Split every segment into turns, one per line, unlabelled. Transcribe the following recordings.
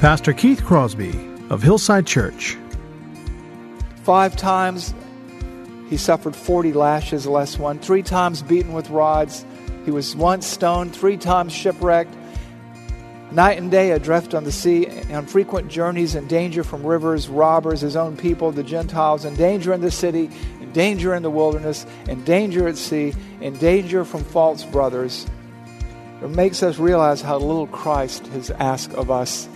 Pastor Keith Crosby of Hillside Church.
Five times he suffered 40 lashes, less one. Three times beaten with rods. He was once stoned, three times shipwrecked. Night and day adrift on the sea, on frequent journeys, in danger from rivers, robbers, his own people, the Gentiles, in danger in the city, in danger in the wilderness, in danger at sea, in danger from false brothers. It makes us realize how little Christ has asked of us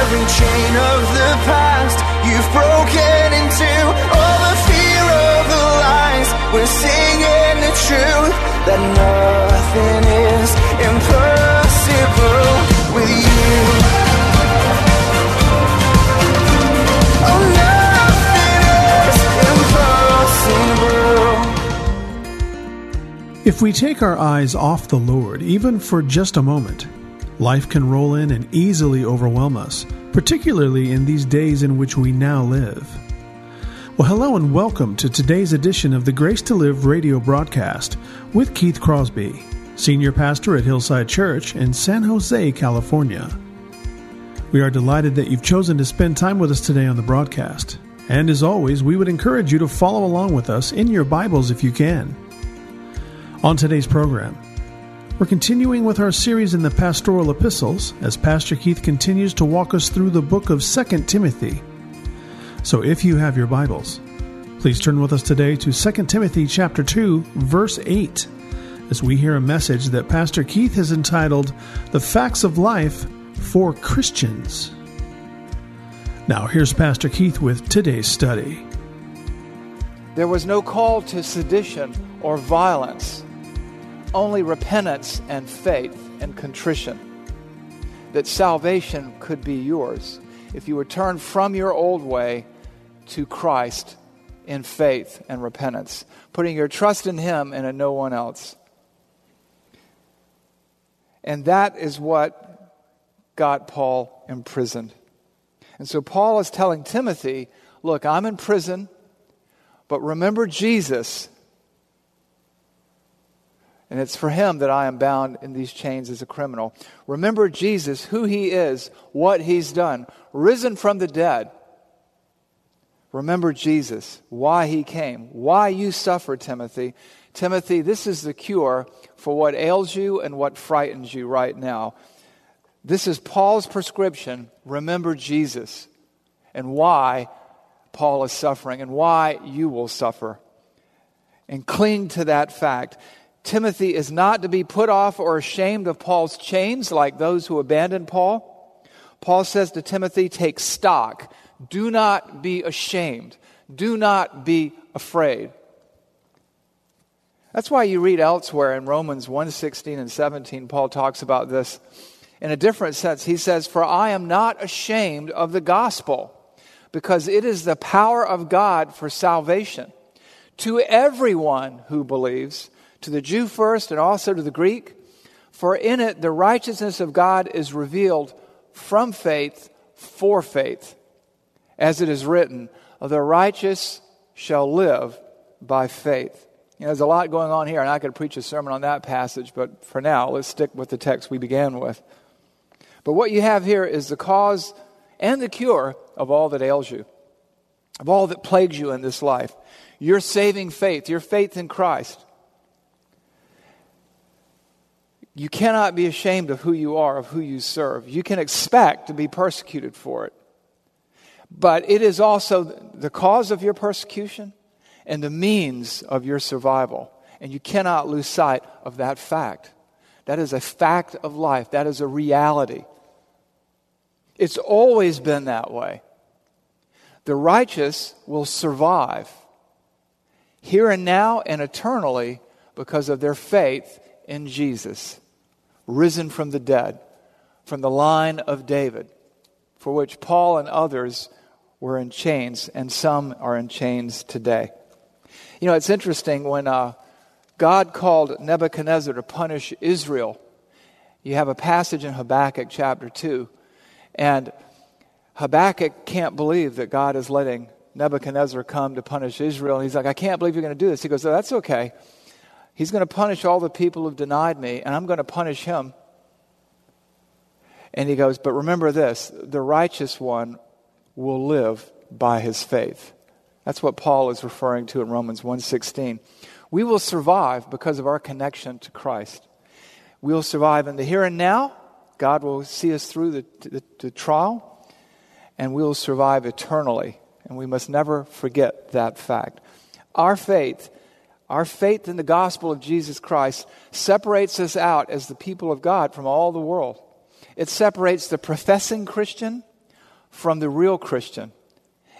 every chain of the past you've broken into. All the fear of the lies, we're singing the truth that nothing is impossible with you. Oh.
If we take our eyes off the Lord, even for just a moment, life can roll in and easily overwhelm us, particularly in these days in which we now live. Well, hello and welcome to today's edition of the Grace to Live radio broadcast with Keith Crosby, Senior Pastor at Hillside Church in San Jose, California. We are delighted that you've chosen to spend time with us today on the broadcast. And as always, we would encourage you to follow along with us in your Bibles if you can. On today's program, we're continuing with our series in the pastoral epistles as Pastor Keith continues to walk us through the book of 2 Timothy. So if you have your Bibles, please turn with us today to 2 Timothy chapter 2, verse 8, as we hear a message that Pastor Keith has entitled The Facts of Life for Christians. Now here's Pastor Keith with today's study.
There was no call to sedition or violence, only repentance and faith and contrition. That salvation could be yours if you would turn from your old way to Christ in faith and repentance, putting your trust in Him and in no one else. And that is what got Paul imprisoned. And so Paul is telling Timothy, look, I'm in prison, but remember Jesus. And it's for him that I am bound in these chains as a criminal. Remember Jesus, who he is, what he's done, risen from the dead. Remember Jesus, why he came, why you suffer, Timothy. Timothy, this is the cure for what ails you and what frightens you right now. This is Paul's prescription. Remember Jesus and why Paul is suffering and why you will suffer. And cling to that fact. Timothy is not to be put off or ashamed of Paul's chains like those who abandoned Paul. Paul says to Timothy, Take stock. Do not be ashamed. Do not be afraid. That's why you read elsewhere in Romans 1:16 and 17 Paul talks about this in a different sense. He says, "For I am not ashamed of the gospel, because it is the power of God for salvation to everyone who believes, to the Jew first and also to the Greek, for in it the righteousness of God is revealed from faith for faith." As it is written, "The righteous shall live by faith." You know, there's a lot going on here, and I could preach a sermon on that passage, but for now, let's stick with the text we began with. But what you have here is the cause and the cure of all that ails you, of all that plagues you in this life. Your saving faith, your faith in Christ. You cannot be ashamed of who you are, of who you serve. You can expect to be persecuted for it. But it is also the cause of your persecution and the means of your survival. And you cannot lose sight of that fact. That is a fact of life, that is a reality. It's always been that way. The righteous will survive here and now and eternally because of their faith in Jesus risen from the dead, from the line of David, for which Paul and others were in chains, and some are in chains today. You know, it's interesting when uh, God called Nebuchadnezzar to punish Israel. You have a passage in Habakkuk chapter 2, and Habakkuk can't believe that God is letting Nebuchadnezzar come to punish Israel. And he's like, I can't believe you're going to do this. He goes, oh, That's okay. He's going to punish all the people who've denied me, and I'm going to punish him. And he goes, But remember this the righteous one will live by his faith. That's what Paul is referring to in Romans 1:16. We will survive because of our connection to Christ. We will survive in the here and now. God will see us through the, the, the trial, and we will survive eternally. And we must never forget that fact. Our faith our faith in the gospel of Jesus Christ separates us out as the people of God from all the world. It separates the professing Christian from the real Christian.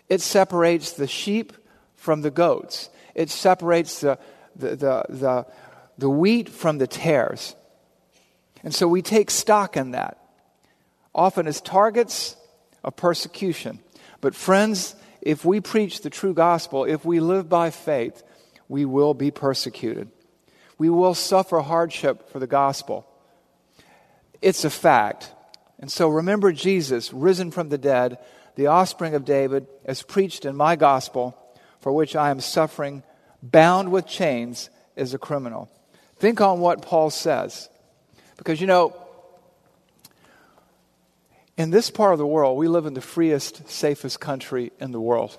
It separates the sheep from the goats. It separates the, the, the, the, the wheat from the tares. And so we take stock in that, often as targets of persecution. But, friends, if we preach the true gospel, if we live by faith, we will be persecuted. We will suffer hardship for the gospel. It's a fact. And so remember Jesus, risen from the dead, the offspring of David, as preached in my gospel, for which I am suffering, bound with chains as a criminal. Think on what Paul says. Because you know, in this part of the world, we live in the freest, safest country in the world.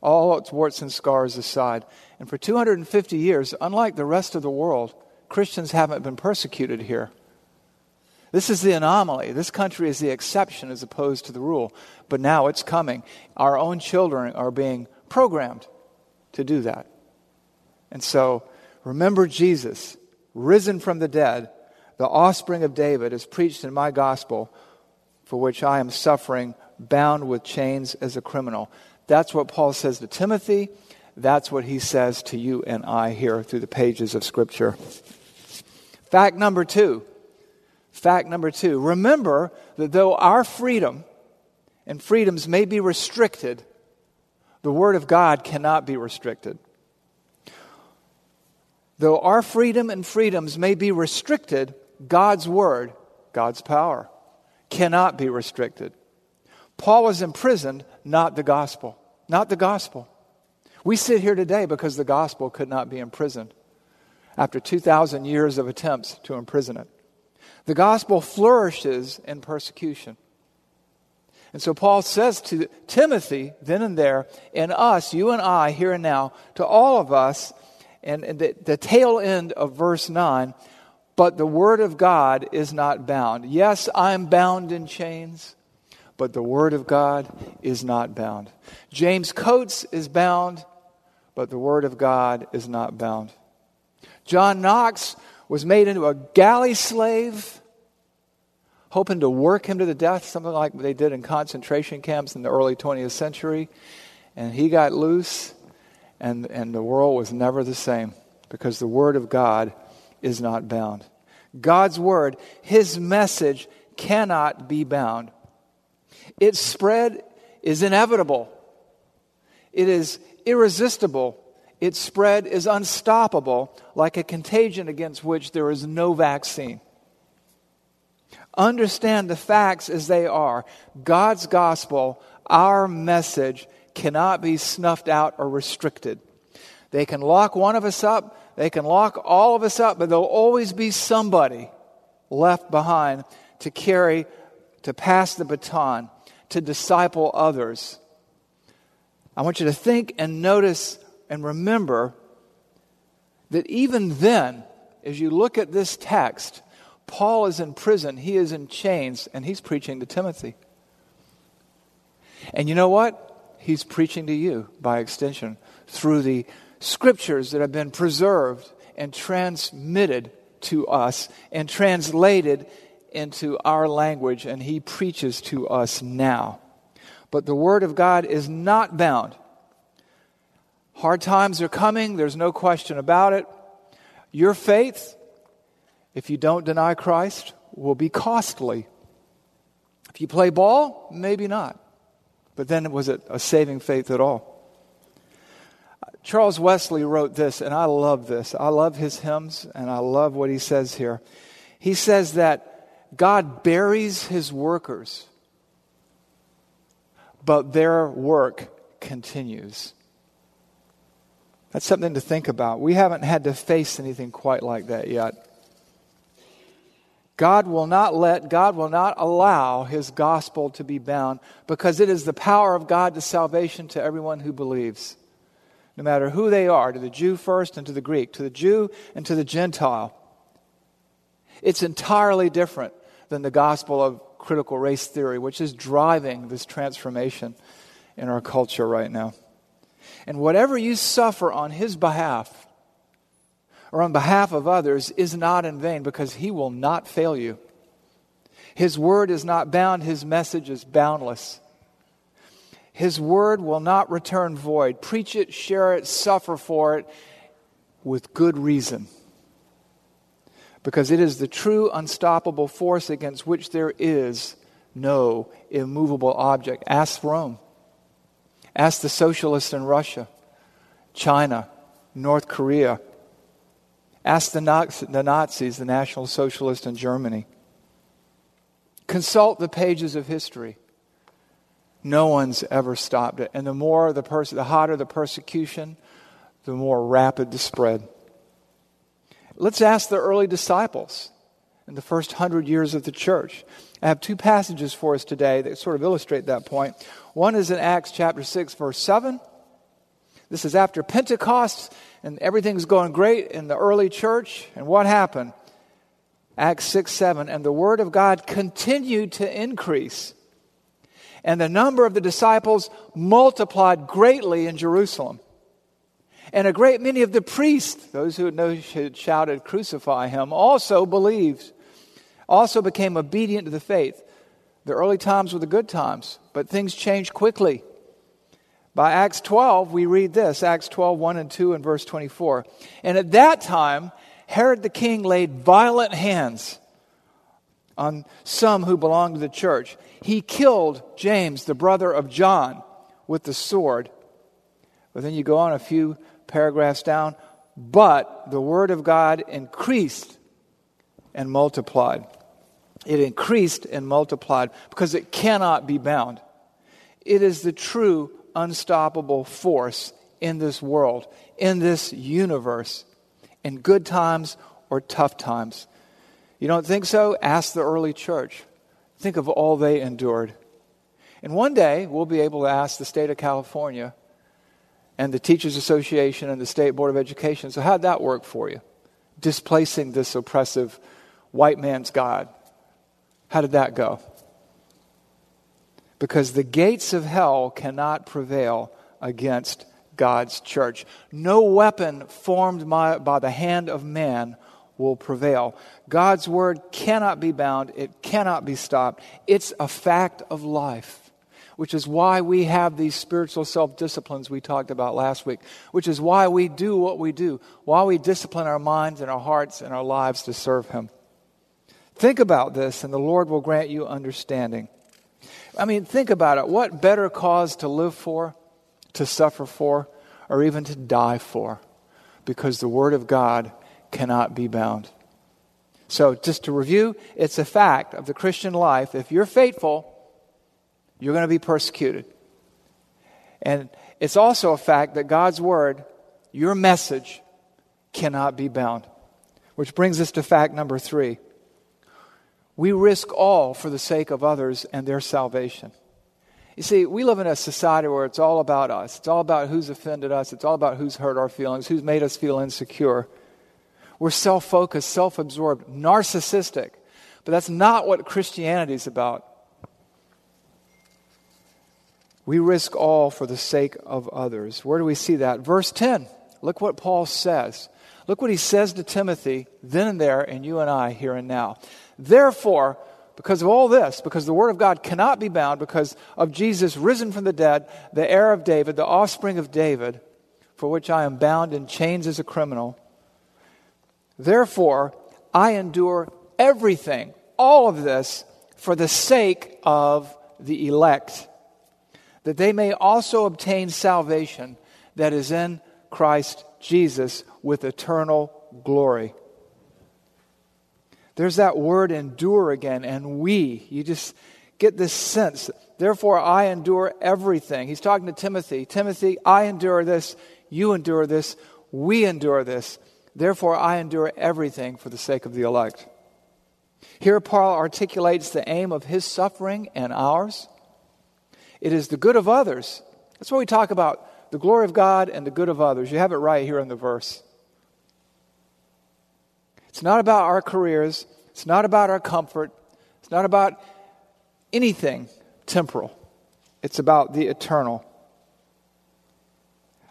All its warts and scars aside. And for 250 years, unlike the rest of the world, Christians haven't been persecuted here. This is the anomaly. This country is the exception as opposed to the rule. But now it's coming. Our own children are being programmed to do that. And so, remember Jesus, risen from the dead, the offspring of David, is preached in my gospel, for which I am suffering, bound with chains as a criminal. That's what Paul says to Timothy. That's what he says to you and I here through the pages of Scripture. Fact number two. Fact number two. Remember that though our freedom and freedoms may be restricted, the Word of God cannot be restricted. Though our freedom and freedoms may be restricted, God's Word, God's power, cannot be restricted. Paul was imprisoned, not the gospel. Not the gospel. We sit here today because the gospel could not be imprisoned after 2,000 years of attempts to imprison it. The gospel flourishes in persecution. And so Paul says to Timothy, then and there, and us, you and I, here and now, to all of us, and, the, the tail end of verse 9, but the word of God is not bound. Yes, I'm bound in chains, but the word of God is not bound. James Coates is bound, but the word of God is not bound. John Knox was made into a galley slave, hoping to work him to the death, something like they did in concentration camps in the early 20th century. And he got loose, and, and the world was never the same because the Word of God is not bound. God's Word, His message, cannot be bound. Its spread is inevitable, it is irresistible. Its spread is unstoppable, like a contagion against which there is no vaccine. Understand the facts as they are. God's gospel, our message, cannot be snuffed out or restricted. They can lock one of us up, they can lock all of us up, but there'll always be somebody left behind to carry, to pass the baton, to disciple others. I want you to think and notice and remember that even then, as you look at this text, Paul is in prison, he is in chains, and he's preaching to Timothy. And you know what? He's preaching to you by extension through the scriptures that have been preserved and transmitted to us and translated into our language, and he preaches to us now. But the Word of God is not bound. Hard times are coming, there's no question about it. Your faith, if you don't deny Christ, will be costly. If you play ball, maybe not. But then was it a saving faith at all? Charles Wesley wrote this, and I love this. I love his hymns, and I love what he says here. He says that God buries his workers, but their work continues. That's something to think about. We haven't had to face anything quite like that yet. God will not let, God will not allow his gospel to be bound because it is the power of God to salvation to everyone who believes, no matter who they are, to the Jew first and to the Greek, to the Jew and to the Gentile. It's entirely different than the gospel of critical race theory, which is driving this transformation in our culture right now. And whatever you suffer on his behalf or on behalf of others is not in vain because he will not fail you. His word is not bound, his message is boundless. His word will not return void. Preach it, share it, suffer for it with good reason. Because it is the true unstoppable force against which there is no immovable object. Ask Rome. Ask the socialists in Russia, China, North Korea. Ask the, Nazis, the National Socialists in Germany. Consult the pages of history. No one's ever stopped it. And the more the pers- the hotter the persecution, the more rapid the spread. Let's ask the early disciples in the first hundred years of the church. I have two passages for us today that sort of illustrate that point. One is in Acts chapter 6, verse 7. This is after Pentecost, and everything's going great in the early church. And what happened? Acts 6, 7. And the word of God continued to increase. And the number of the disciples multiplied greatly in Jerusalem. And a great many of the priests, those who had shouted, Crucify him, also believed also became obedient to the faith. The early times were the good times, but things changed quickly. By Acts 12, we read this Acts 12, 1 and 2, and verse 24. And at that time, Herod the king laid violent hands on some who belonged to the church. He killed James, the brother of John, with the sword. But then you go on a few paragraphs down. But the word of God increased and multiplied it increased and multiplied because it cannot be bound. It is the true unstoppable force in this world, in this universe, in good times or tough times. You don't think so? Ask the early church. Think of all they endured. And one day, we'll be able to ask the state of California and the Teachers Association and the State Board of Education so, how'd that work for you? Displacing this oppressive white man's God. How did that go? Because the gates of hell cannot prevail against God's church. No weapon formed by, by, the hand of man will prevail. God's word cannot be bound, it cannot be stopped. It's a fact of life, which is why we have these spiritual self disciplines we talked about last week, which is why we do what we do, why we discipline our minds and our hearts and our lives to serve Him. Think about this, and the Lord will grant you understanding. I mean, think about it. What better cause to live for, to suffer for, or even to die for? Because the Word of God cannot be bound. So, just to review, it's a fact of the Christian life. If you're faithful, you're going to be persecuted. And it's also a fact that God's Word, your message, cannot be bound. Which brings us to fact number three we risk all for the sake of others and their salvation. You see, we live in a society where it's all about us. It's all about who's offended us. It's all about who's hurt our feelings, who's made us feel insecure. We're self focused, self absorbed, narcissistic. But that's not what Christianity is about. We risk all for the sake of others. Where do we see that? Verse 10. Look what Paul says. Look what he says to Timothy then and there, and you and I here and now. Therefore, because of all this, because the Word of God cannot be bound, because of Jesus risen from the dead, the heir of David, the offspring of David, for which I am bound in chains as a criminal, therefore I endure everything all of this for the sake of the elect, that they may also obtain salvation that is in Christ Jesus with eternal glory. There's that word endure again, and we. You just get this sense. Therefore, I endure everything. He's talking to Timothy. Timothy, I endure this. You endure this. We endure this. Therefore, I endure everything for the sake of the elect. Here, Paul articulates the aim of his suffering and ours. It is the good of others. That's what we talk about the glory of God and the good of others. You have it right here in the verse. It's not about our careers, it's not about our comfort, it's not about anything temporal, it's about the eternal.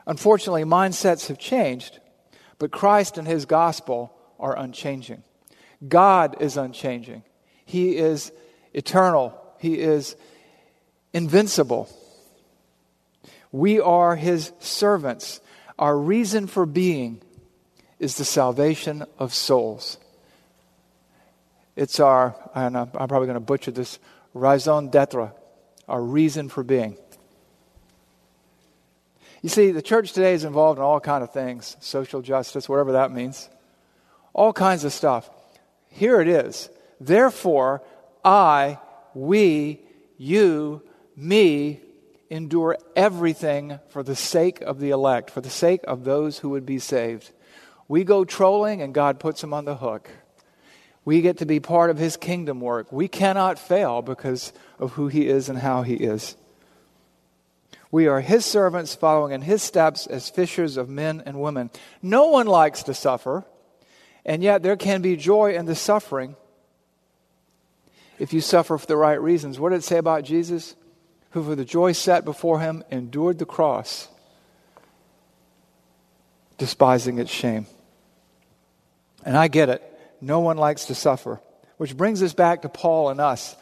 Unfortunately, mindsets have changed, but Christ and his gospel are unchanging. God is unchanging. He is eternal. He is invincible. We are his servants. Our reason for being is the salvation of souls. It's our, and I'm probably going to butcher this, raison d'etre, our reason for being. You see, the church today is involved in all kind of things, social justice, whatever that means, all kinds of stuff. Here it is. Therefore, I, we, you, me, endure everything for the sake of the elect, for the sake of those who would be saved. We go trolling and God puts them on the hook. We get to be part of his kingdom work. We cannot fail because of who he is and how he is. We are his servants following in his steps as fishers of men and women. No one likes to suffer. And yet, there can be joy in the suffering if you suffer for the right reasons. What did it say about Jesus? Who, for the joy set before him, endured the cross, despising its shame. And I get it. No one likes to suffer. Which brings us back to Paul and us.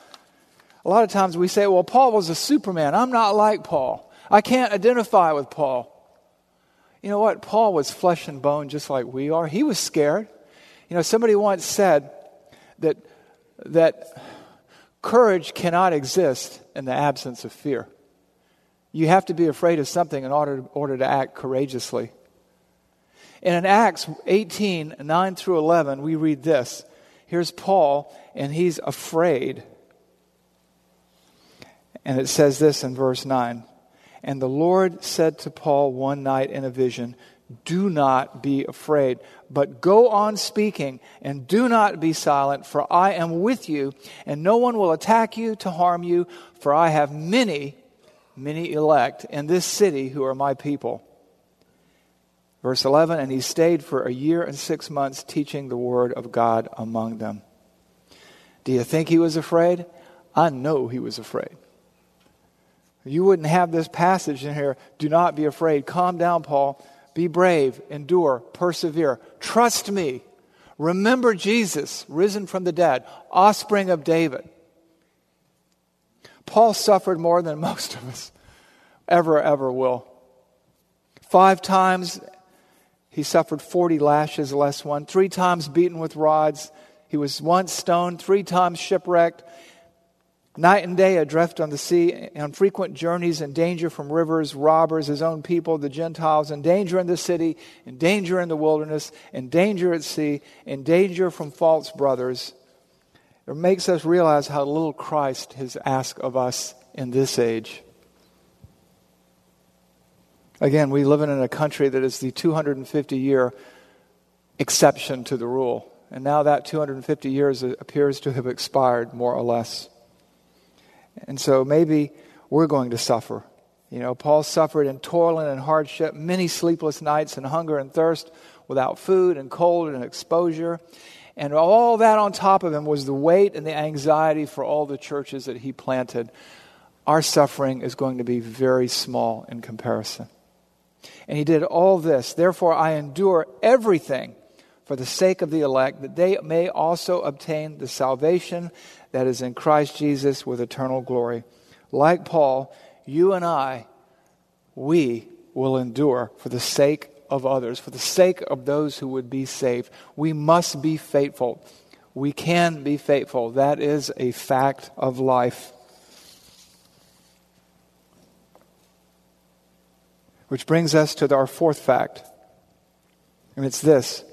A lot of times we say, well, Paul was a superman. I'm not like Paul. I can't identify with Paul. You know what? Paul was flesh and bone just like we are. He was scared. You know, somebody once said that, that courage cannot exist in the absence of fear. You have to be afraid of something in order, order to act courageously. And in Acts 18 9 through 11, we read this. Here's Paul, and he's afraid. And it says this in verse 9 And the Lord said to Paul one night in a vision, do not be afraid, but go on speaking and do not be silent, for I am with you, and no one will attack you to harm you, for I have many, many elect in this city who are my people. Verse 11, and he stayed for a year and six months teaching the word of God among them. Do you think he was afraid? I know he was afraid. You wouldn't have this passage in here. Do not be afraid. Calm down, Paul. Be brave, endure, persevere. Trust me. Remember Jesus, risen from the dead, offspring of David. Paul suffered more than most of us ever, ever will. Five times he suffered 40 lashes, less one. Three times beaten with rods. He was once stoned, three times shipwrecked. Night and day adrift on the sea, on frequent journeys, in danger from rivers, robbers, his own people, the Gentiles, in danger in the city, in danger in the wilderness, in danger at sea, in danger from false brothers. It makes us realize how little Christ has asked of us in this age. Again, we live in a country that is the 250 year exception to the rule. And now that 250 years appears to have expired, more or less. And so maybe we're going to suffer. You know, Paul suffered in toil and hardship, many sleepless nights and hunger and thirst, without food and cold and exposure. And all that on top of him was the weight and the anxiety for all the churches that he planted. Our suffering is going to be very small in comparison. And he did all this. Therefore, I endure everything for the sake of the elect, that they may also obtain the salvation that is in Christ Jesus with eternal glory. Like Paul, you and I, we will endure for the sake of others, for the sake of those who would be saved. We must be faithful. We can be faithful. That is a fact of life. Which brings us to our fourth fact, and it's this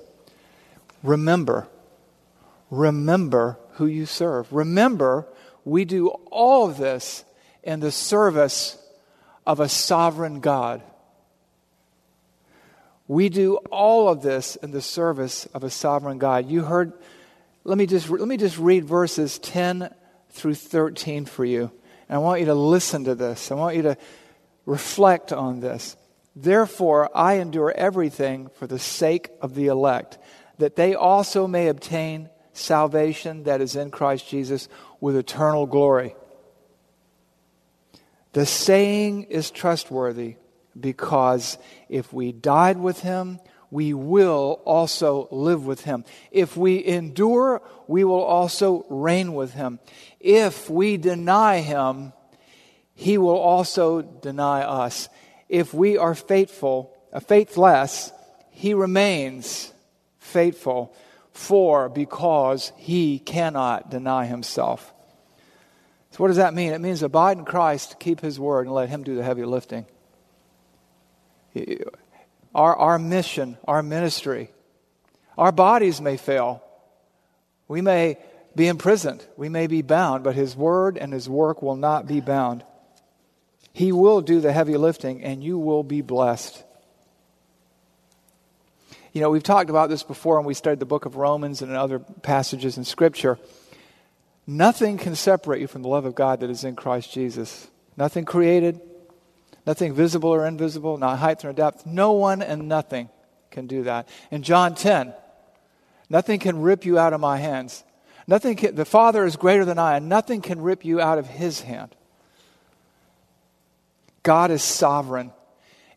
remember. Remember who you serve. Remember, we do all of this in the service of a sovereign God. We do all of this in the service of a sovereign God. You heard, let me just, let me just read verses 10 through 13 for you. And I want you to listen to this. I want you to reflect on this. Therefore, I endure everything for the sake of the elect, that they also may obtain salvation that is in Christ Jesus with eternal glory. The saying is trustworthy because if we died with him, we will also live with him. If we endure, we will also reign with him. If we deny him, he will also deny us if we are faithful, uh, faithless, he remains faithful, for because he cannot deny himself. So, what does that mean? It means abide in Christ, keep his word, and let him do the heavy lifting. Our, our mission, our ministry, our bodies may fail. We may be imprisoned, we may be bound, but his word and his work will not be bound. He will do the heavy lifting, and you will be blessed. You know, we've talked about this before, and we studied the book of Romans and other passages in Scripture. Nothing can separate you from the love of God that is in Christ Jesus. Nothing created, nothing visible or invisible, not height nor depth. No one and nothing can do that. In John 10, nothing can rip you out of my hands. Nothing can, the Father is greater than I, and nothing can rip you out of his hand. God is sovereign.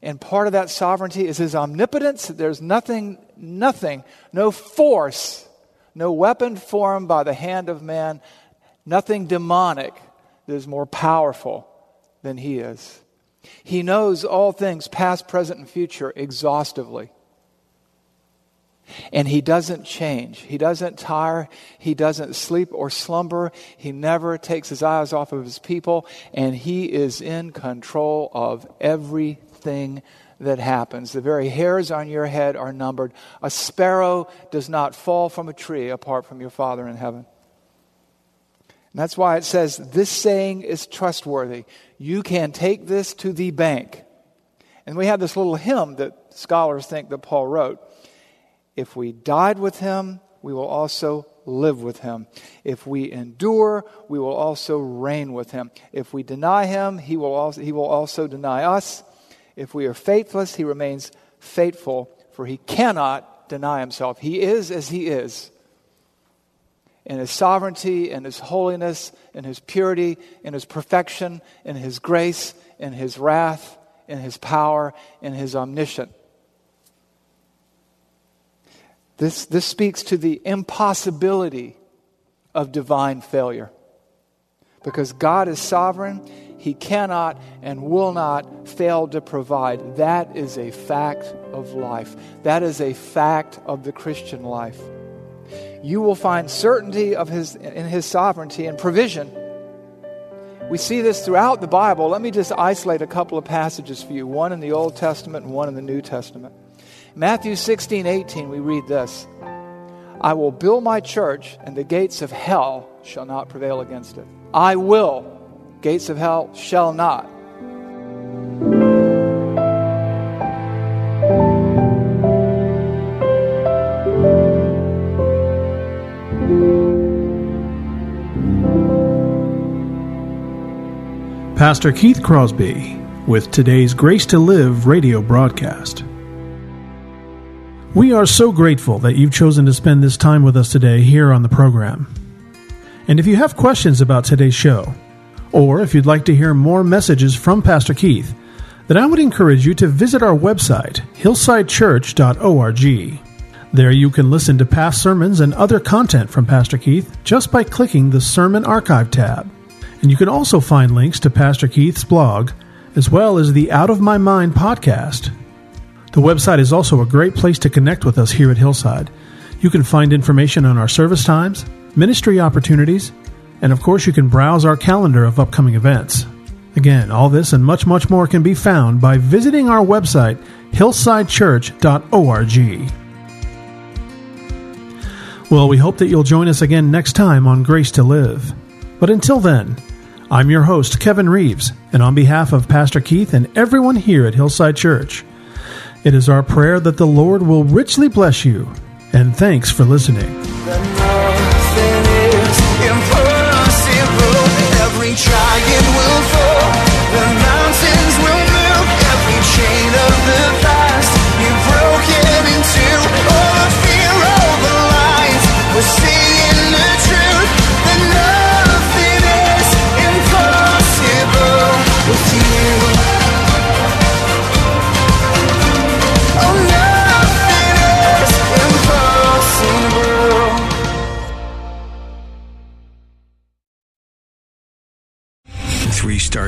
And part of that sovereignty is his omnipotence. There's nothing, nothing, no force, no weapon formed by the hand of man, nothing demonic that is more powerful than he is. He knows all things, past, present, and future, exhaustively. And he doesn't change. He doesn't tire. He doesn't sleep or slumber. He never takes his eyes off of his people. And he is in control of everything that happens. The very hairs on your head are numbered. A sparrow does not fall from a tree apart from your Father in heaven. And that's why it says this saying is trustworthy. You can take this to the bank. And we have this little hymn that scholars think that Paul wrote. If we died with him, we will also live with him. If we endure, we will also reign with him. If we deny him, he will also, he will also deny us. If we are faithless, he remains faithful, for he cannot deny himself. He is as he is. In his sovereignty, in his holiness, in his purity, in his perfection, in his grace, in his wrath, in his power, in his omniscience. This, this speaks to the impossibility of divine failure. Because God is sovereign, He cannot and will not fail to provide. That is a fact of life. That is a fact of the Christian life. You will find certainty of his, in His sovereignty and provision. We see this throughout the Bible. Let me just isolate a couple of passages for you one in the Old Testament and one in the New Testament. Matthew 16, 18, we read this I will build my church, and the gates of hell shall not prevail against it. I will. Gates of hell shall not.
Pastor Keith Crosby with today's Grace to Live radio broadcast. We are so grateful that you've chosen to spend this time with us today here on the program. And if you have questions about today's show, or if you'd like to hear more messages from Pastor Keith, then I would encourage you to visit our website, hillsidechurch.org. There you can listen to past sermons and other content from Pastor Keith just by clicking the Sermon Archive tab. And you can also find links to Pastor Keith's blog, as well as the Out of My Mind podcast. The website is also a great place to connect with us here at Hillside. You can find information on our service times, ministry opportunities, and of course, you can browse our calendar of upcoming events. Again, all this and much, much more can be found by visiting our website, hillsidechurch.org. Well, we hope that you'll join us again next time on Grace to Live. But until then, I'm your host, Kevin Reeves, and on behalf of Pastor Keith and everyone here at Hillside Church, it is our prayer that the Lord will richly bless you, and thanks for listening.